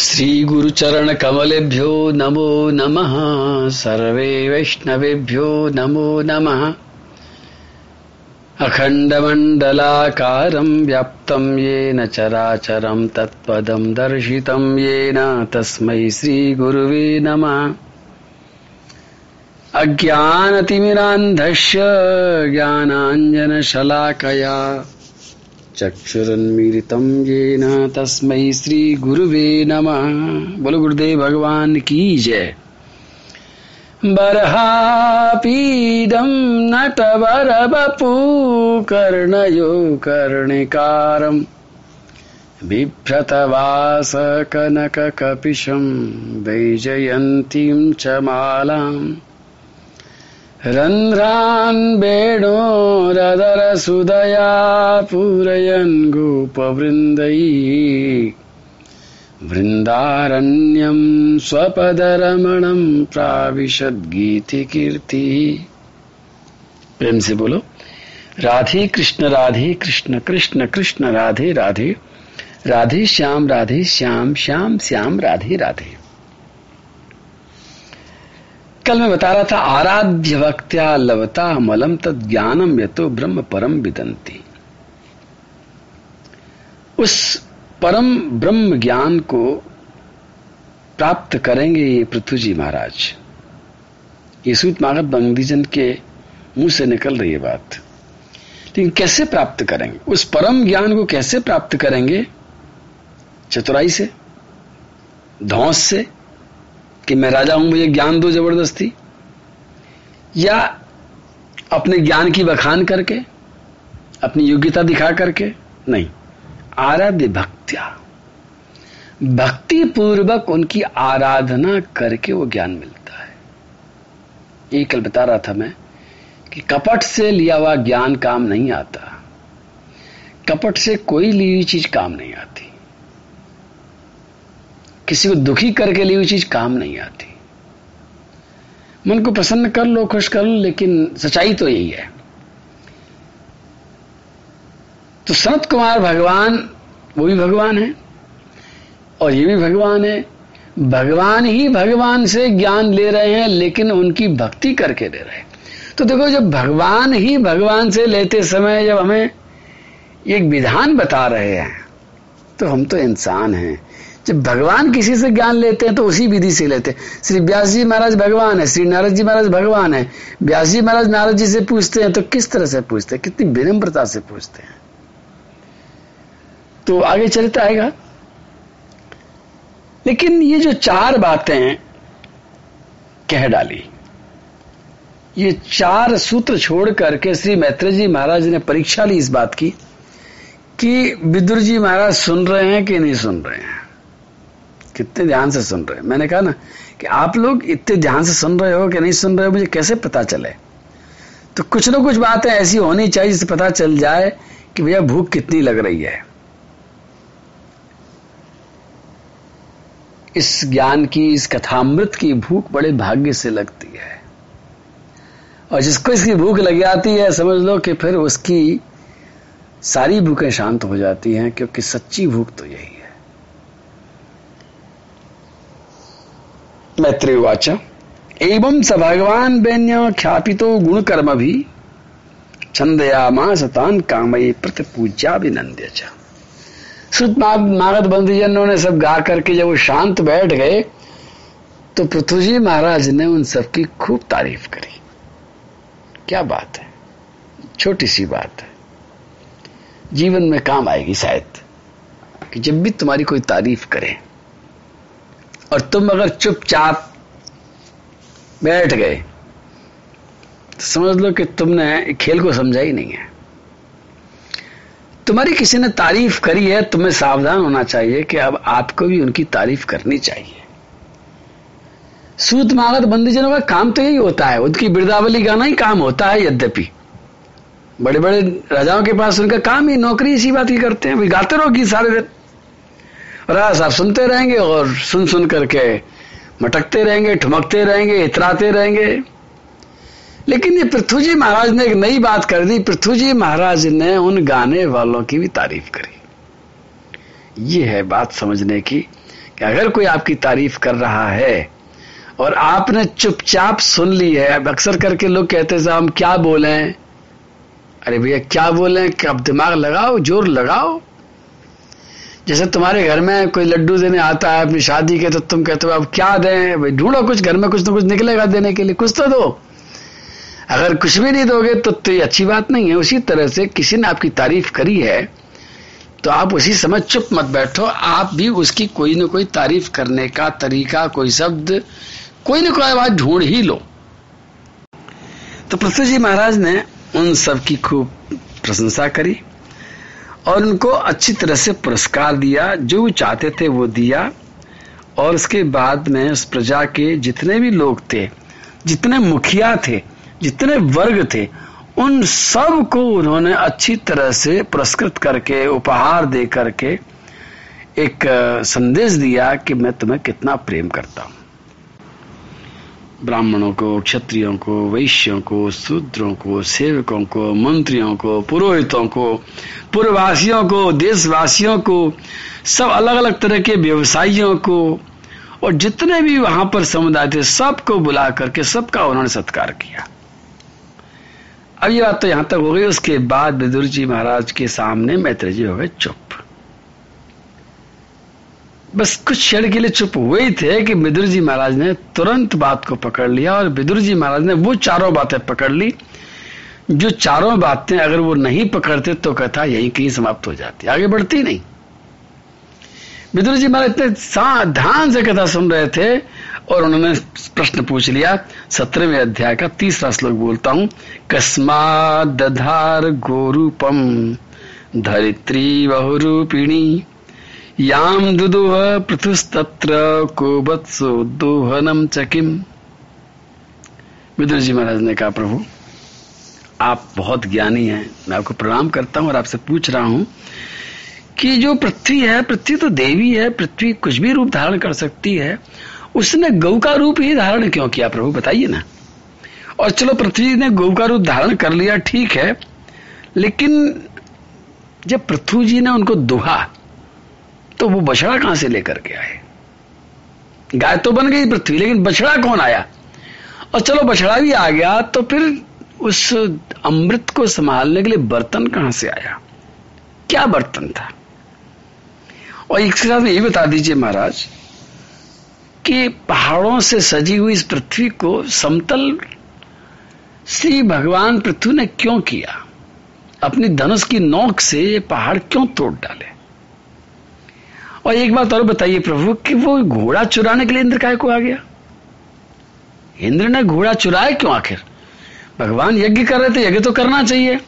श्रीगुरुचरणकमलेभ्यो नमो नमः, सर्वे वैष्णवेभ्यो नमो नमः। अखण्डमण्डलाकारं व्याप्तं येन चराचरं तत्पदं दर्शितं येन, तस्मै श्रीगुरुवे नमः। अज्ञानतिमिरान्धस्य ज्ञानाञ्जनशलाकया चक्षुरुन्मीलितं येन तस्मै श्रीगुरुवे नमः। बोलो गुरुदेव, भगवान की जय। बर्हापीदं नटवरवपू कर्णयो कर्णिकारम् बिभ्रतवासकनककपिशं, वैजयन्तीं च मालाम्। रन्ध्रान् वेणोरदरसुदया पूरयन् गोपवृन्दै। वृन्दारण्यं स्वपदरमणं प्राविशद्गीतिकीर्ति। प्रेम से बोलो। राधे कृष्ण राधे कृष्ण कृष्ण कृष्ण, राधे राधे। राधे श्याम राधे श्याम श्याम श्याम, राधे राधे। कल मैं बता रहा था, आराध्य वक्त्या लवता मलम तद ज्ञानम यतो ब्रह्म परम विदंती उस परम ब्रह्म ज्ञान को प्राप्त करेंगे ये पृथ्वी जी महाराज। ये सूत मागत बंदीजन के मुँह से निकल रही है बात। लेकिन कैसे प्राप्त करेंगे? उस परम ज्ञान को कैसे प्राप्त करेंगे? चतुराई से? धौस से? कि मैं राजा हूँ, मुझे ज्ञान दो ज़बरदस्ती। या अपने ज्ञान की बखान करके, अपनी योग्यता दिखा करके, नहीं। आराध्य भक्त्या। भक्ति पूर्वक उनकी आराधना करके वो ज्ञान मिलता है। ये कल बता रहा था मैं कि कपट से लिया हुआ ज्ञान काम नहीं आता। कपट से कोई ली हुई चीज़ काम नहीं किसी को दुखी करके लिए चीज़ काम नहीं आती। मन को प्रसन्न कर लो, खुश कर लो, लेकिन सच्चाई तो यही है। तो सनत कुमार भगवान, वो भी भगवान है, और ये भी भगवान है। भगवान ही भगवान से ज्ञान ले रहे हैं, लेकिन उनकी भक्ति करके ले रहे हैं। तो देखो, जब भगवान ही भगवान से लेते समय जब हमें एक विधान बता रहे हैं तो हम तो इंसान हैं। जब भगवान किसी से ज्ञान लेते हैं तो उसी विधि से लेते हैं। श्री व्यास जी महाराज भगवान है, श्री नारद जी महाराज भगवान है। व्यास जी महाराज नारद जी से पूछते हैं तो किस तरह से पूछते हैं? कितनी विनम्रता से पूछते हैं। तो आगे चलता आएगा। लेकिन ये जो चार बातें कह डाली। ये चार सूत्र छोड़ करके श्री मैत्री जी महाराज ने परीक्षा ली इस बात की, कि विदुर जी महाराज सुन रहे हैं कि नहीं सुन रहे हैं? कितने ध्यान से सुन रहे मैंने कहा ना कि आप लोग इतने ध्यान से सुन रहे हो कि नहीं सुन रहे हो, मुझे कैसे पता चले? तो कुछ ना कुछ बातें ऐसी होनी चाहिए जिससे पता चल जाए कि भैया भूख कितनी लग रही है। इस ज्ञान की, इस कथामृत की भूख बड़े भाग्य से लगती है। और जिसको इसकी भूख लग जाती है, समझ लो कि फिर उसकी सारी भूखें शांत हो जाती हैं, क्योंकि सच्ची भूख तो यही है। मैत्रेवाच एवं स भगवान वैन्य ख्यापितो गुण कर्म भी छंदयामास तान कामयी प्रति पूज्याभिनंद्य श्रुत मागध बंधुजनों ने सब गा करके जब वो शांत बैठ गए तो पृथ्वी जी महाराज ने उन सबकी खूब तारीफ़ करी। क्या बात है? छोटी सी बात है। जीवन में काम आएगी शायद, कि जब भी तुम्हारी कोई तारीफ़ करे। और तुम अगर चुपचाप बैठ गए तो समझ लो कि तुमने खेल को समझा ही नहीं है। तुम्हारी किसी ने तारीफ़ करी है, तुम्हें सावधान होना चाहिए कि अब आपको भी उनकी तारीफ़ करनी चाहिए। सूत मागत बंदीजनों का काम तो यही होता है, उनकी बिरदावली गाना ही काम होता है यद्यपि। बड़े बड़े राजाओं के पास उनका काम ही, नौकरी इसी बात की करते हैं गाते रहो गीत सारे दिन। राजा साहब सुनते रहेंगे और सुन सुन करके मटकते रहेंगे, ठुमकते रहेंगे, इतराते रहेंगे। लेकिन ये पृथ्वी जी महाराज ने एक नई बात कर दी। पृथ्वी जी महाराज ने उन गाने वालों की भी तारीफ़ करी। ये है बात समझने की कि अगर कोई आपकी तारीफ़ कर रहा है और आपने चुपचाप सुन ली है, अब अक्सर करके लोग कहते हैं हम क्या बोले? अरे भैया, क्या बोले? अब दिमाग लगाओ, ज़ोर लगाओ? जैसे तुम्हारे घर में कोई लड्डू देने आता है अपनी शादी के तो तुम कहते हो अब क्या दें? भाई ढूंढो कुछ घर में कुछ ना कुछ निकलेगा देने के लिए कुछ तो दो। अगर कुछ भी नहीं दोगे तो, तो ये अच्छी बात नहीं है। उसी तरह से किसी ने आपकी तारीफ़ करी है तो आप उसी समय चुप मत बैठो। आप भी उसकी कोई ना कोई तारीफ़ करने का तरीका कोई शब्द कोई ना कोई आवाज़ ढूंढ ही लो। तो पृथ्वी जी महाराज ने उन सब की खूब प्रशंसा करी। और उनको अच्छी तरह से पुरस्कार दिया, जो वो चाहते थे वो दिया। और उसके बाद में उस प्रजा के जितने भी लोग थे, जितने मुखिया थे, जितने वर्ग थे, उन सबको उन्होंने अच्छी तरह से पुरस्कृत करके, उपहार दे करके एक संदेश दिया कि मैं तुम्हें कितना प्रेम करता हूँ। ब्राह्मणों को, क्षत्रियों को, वैश्यों को, शूद्रों को, सेवकों को, मंत्रियों को, पुरोहितों को, पूर्ववासियों को, देशवासियों को, सब अलग अलग तरह के व्यवसायियों को, और जितने भी वहाँ पर समुदाय थे, सबको बुला करके सबका उन्होंने सत्कार किया। अब ये बात तो यहाँ तक हो गई, उसके बाद विदुर जी महाराज के सामने मैत्री जी हो गए, चुप। बस कुछ क्षण के लिए चुप हुए ही थे कि विदुर जी महाराज ने तुरंत बात को पकड़ लिया और विदुर जी महाराज ने वो चारों बातें पकड़ ली। जो चारों बातें अगर वो नहीं पकड़ते तो कथा यहीं कहीं समाप्त हो जाती। आगे बढ़ती नहीं। विदुर जी महाराज इतने ध्यान से कथा सुन रहे थे और उन्होंने प्रश्न पूछ लिया। सत्रहवें अध्याय का तीसरा श्लोक बोलता हूँ कस्मा दधार गोरूपम धरित्री बहुरूपिणी याम दुदुह पृथुस्तत्र कोबत्सो दोहनम चकिम विदुर जी महाराज ने कहा, प्रभु, आप बहुत ज्ञानी हैं। मैं आपको प्रणाम करता हूँ और आपसे पूछ रहा हूँ कि जो पृथ्वी है, पृथ्वी तो देवी है, पृथ्वी कुछ भी रूप धारण कर सकती है, उसने गौ का रूप ही धारण क्यों किया, प्रभु, बताइए ना। और चलो, पृथ्वी ने गौ का रूप धारण कर लिया, ठीक है, लेकिन जब पृथ्वी जी ने उनको दुहा तो वो बछड़ा कहाँ से लेकर के आए? गाय तो बन गई पृथ्वी, लेकिन बछड़ा कौन आया? और चलो बछड़ा भी आ गया तो फिर उस अमृत को संभालने के लिए बर्तन कहाँ से आया? क्या बर्तन था? और इसके साथ ये बता दीजिए महाराज, कि पहाड़ों से सजी हुई इस पृथ्वी को समतल श्री भगवान पृथ्वी ने क्यों किया? अपनी धनुष की नोक से ये पहाड़ क्यों तोड़ डाले? और एक बात और बताइए प्रभु, कि वो घोड़ा चुराने के लिए इंद्र काय को आ गया? इंद्र ने घोड़ा चुराया क्यों आखिर? भगवान यज्ञ कर रहे थे, यज्ञ तो करना चाहिए।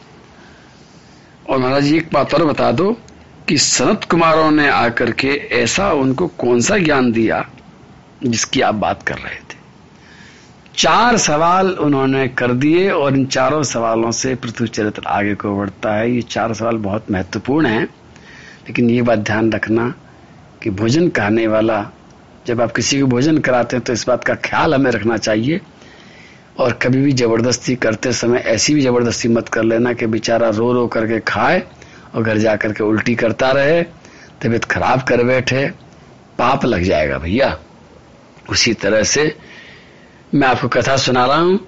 और महाराज, एक बात और बता दो, कि सनत कुमारों ने आकर के ऐसा उनको कौन सा ज्ञान दिया, जिसकी आप बात कर रहे थे? चार सवाल उन्होंने कर दिए, और इन चारों सवालों से पृथ्वी चरित्र आगे को बढ़ता है। ये चार सवाल बहुत महत्वपूर्ण हैं, लेकिन ये बात ध्यान रखना कि भोजन कहने वाला, जब आप किसी को भोजन कराते हैं तो इस बात का ख्याल हमें रखना चाहिए। और कभी भी ज़बरदस्ती करते समय ऐसी भी ज़बरदस्ती मत कर लेना कि बेचारा रो रो करके खाए और घर जा करके उल्टी करता रहे, तबीयत खराब कर बैठे, पाप लग जाएगा भैया। उसी तरह से मैं आपको कथा सुना रहा हूँ।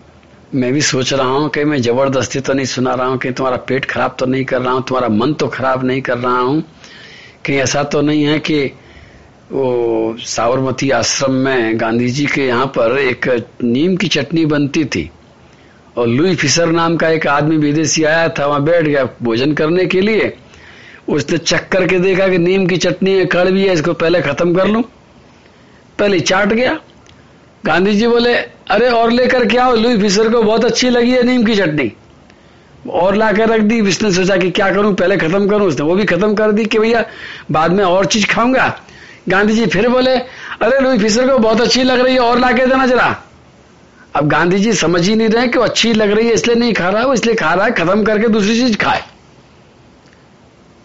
मैं भी सोच रहा हूँ कि मैं ज़बरदस्ती तो नहीं सुना रहा हूँ कि तुम्हारा पेट खराब तो नहीं कर रहा हूँ, तुम्हारा मन तो खराब नहीं कर रहा हूँ कहीं ऐसा तो नहीं है कि वो साबरमती आश्रम में गांधी जी के यहाँ पर एक नीम की चटनी बनती थी। और लुई फिशर नाम का एक आदमी विदेशी आया था, वहाँ बैठ गया भोजन करने के लिए। उसने चक करके देखा कि नीम की चटनी है कड़वी है, इसको पहले खत्म कर लू। पहले चाट गया। गांधी जी बोले, अरे, और लेकर क्या हो? लुई फिशर को बहुत अच्छी लगी है नीम की चटनी। और ला कर रख दी। उसने सोचा कि क्या करूँ? पहले खत्म करूँ। उसने वो भी खत्म कर दी कि भैया, बाद में और चीज़ खाऊँगा। गांधी जी फिर बोले, अरे लुई फिशर को बहुत अच्छी लग रही है, और ला के देना जरा। अब गांधी जी समझ ही नहीं रहे कि वो अच्छी लग रही है, इसलिए नहीं खा रहा है वो इसलिए खा रहा है, खत्म करके दूसरी चीज़ खाए।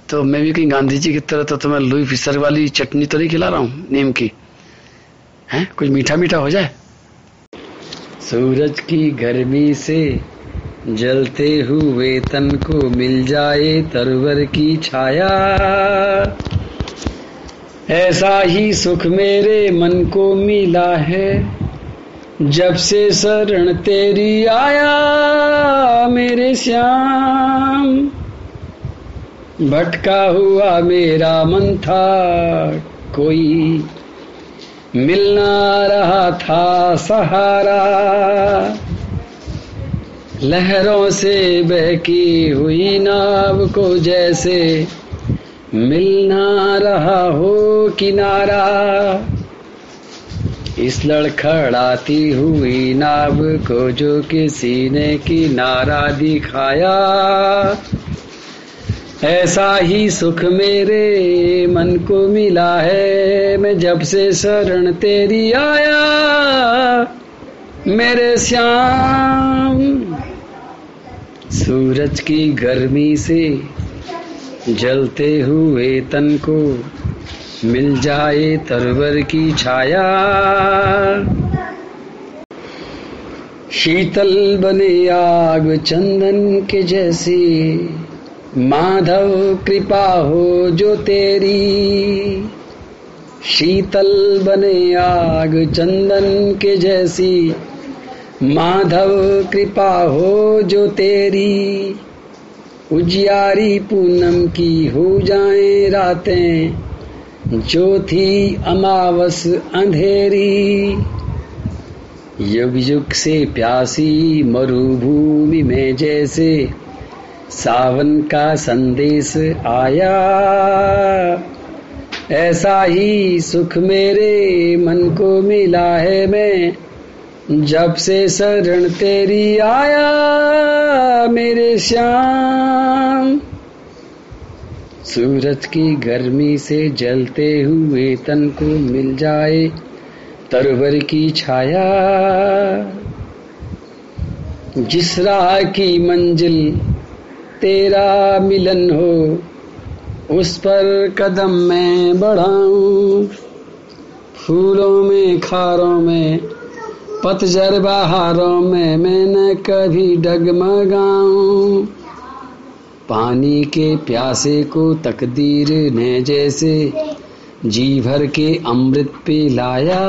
तो मैं भी कहीं गांधी जी की तरह तो तुम्हें लुई फिशर वाली चटनी तो नहीं खिला रहा हूँ, नीम की। है? कुछ मीठा मीठा हो जाए? सूरज की गर्मी से जलते हुए तन को मिल जाए तरवर की छाया। ऐसा ही सुख मेरे मन को मिला है। जब से शरण तेरी आया मेरे श्याम, भटका हुआ मेरा मन था कोई। मिलना रहा था सहारा, लहरों से बहकी हुई नाव को जैसे मिलना रहा हो किनारा। इस लड़खड़ाती हुई नाव को जो किसी ने किनारा दिखाया। ऐसा ही सुख मेरे मन को मिला है, मैं जब से शरण तेरी आया। मेरे श्याम, सूरज की गर्मी से जलते हुए तन को मिल जाए तरवर की छाया। शीतल बने आग चंदन के जैसी, माधव कृपा हो जो तेरी। शीतल बने आग चंदन के जैसी, माधव कृपा हो जो तेरी। उजियारी पूनम की हो जाए रातें। जो थी अमावस अंधेरी। युग युग से प्यासी मरुभूमि में जैसे सावन का संदेश आया। ऐसा ही सुख मेरे मन को मिला है मैं। जब से शरण तेरी आया, मेरे श्याम। सूरज की गर्मी से जलते हुए तन को मिल जाए तरवर की छाया। जिस राह की मंजिल तेरा मिलन हो, उस पर कदम मैं बढ़ाऊं। फूलों में, खारों में पतझर बहारों में मैं न कभी डगमगाऊं। पानी के प्यासे को तकदीर ने जैसे जी भर के अमृत पिलाया।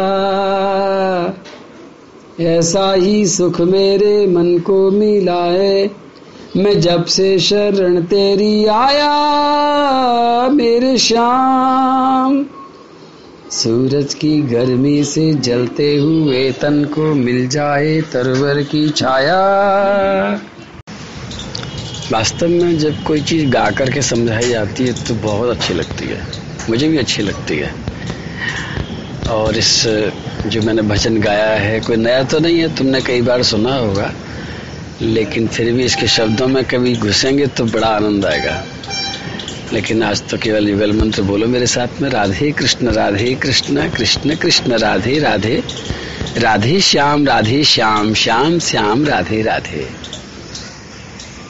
ऐसा ही सुख मेरे मन को मिला है, मैं जब से शरण तेरी आया, मेरे श्याम। सूरज की गर्मी से जलते हुए तन को मिल जाए तरवर की छाया। वास्तव में जब कोई चीज़ गा करके समझाई जाती है तो बहुत अच्छी लगती है। मुझे भी अच्छी लगती है। और इस, जो मैंने भजन गाया है, कोई नया तो नहीं है, तुमने कई बार सुना होगा। लेकिन फिर भी इसके शब्दों में कभी घुसेंगे तो बड़ा आनंद आएगा। लेकिन आज तो केवल युगल मंत्र बोलो मेरे साथ में, राधे कृष्ण राधे कृष्ण कृष्ण कृष्ण, राधे राधे राधे श्याम राधे श्याम श्याम श्याम, राधे राधे।